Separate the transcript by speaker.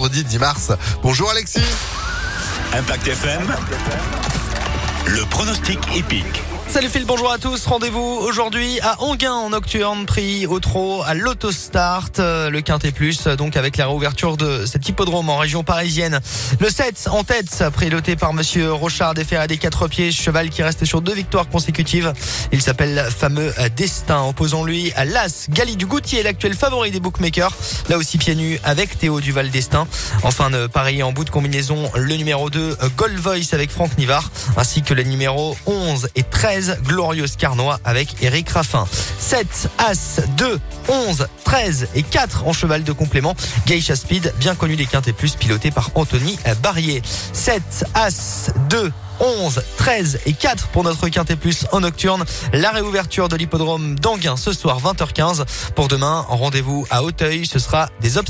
Speaker 1: vendredi 10 mars. Bonjour Alexis.
Speaker 2: Impact FM. Le pronostic épique.
Speaker 3: Salut Phil, bonjour à tous. Rendez-vous aujourd'hui à Anguin en nocturne, prix au trot à l'autostart, euh, le Quintet Plus, donc avec la réouverture de cet hippodrome en région parisienne. Le 7 en tête, préloté par monsieur Rochard, à des quatre pieds, cheval qui reste sur deux victoires consécutives. Il s'appelle fameux Destin. Opposons-lui à l'As, Gali du Goutier, l'actuel favori des bookmakers. Là aussi pieds nus avec Théo Duval Destin. Enfin, de pareil en bout de combinaison, le numéro 2, Gold Voice avec Franck Nivard, ainsi que les numéros 11 et 13 Glorious Carnois avec Eric Raffin. 7, As, 2, 11, 13 et 4 en cheval de complément. Geisha Speed, bien connu des quintés plus, piloté par Anthony Barrier. 7, As, 2, 11, 13 et 4 pour notre Quintet Plus en nocturne. La réouverture de l'hippodrome d'Anguin ce soir 20h15. Pour demain, rendez-vous à Hauteuil, ce sera des obstacles.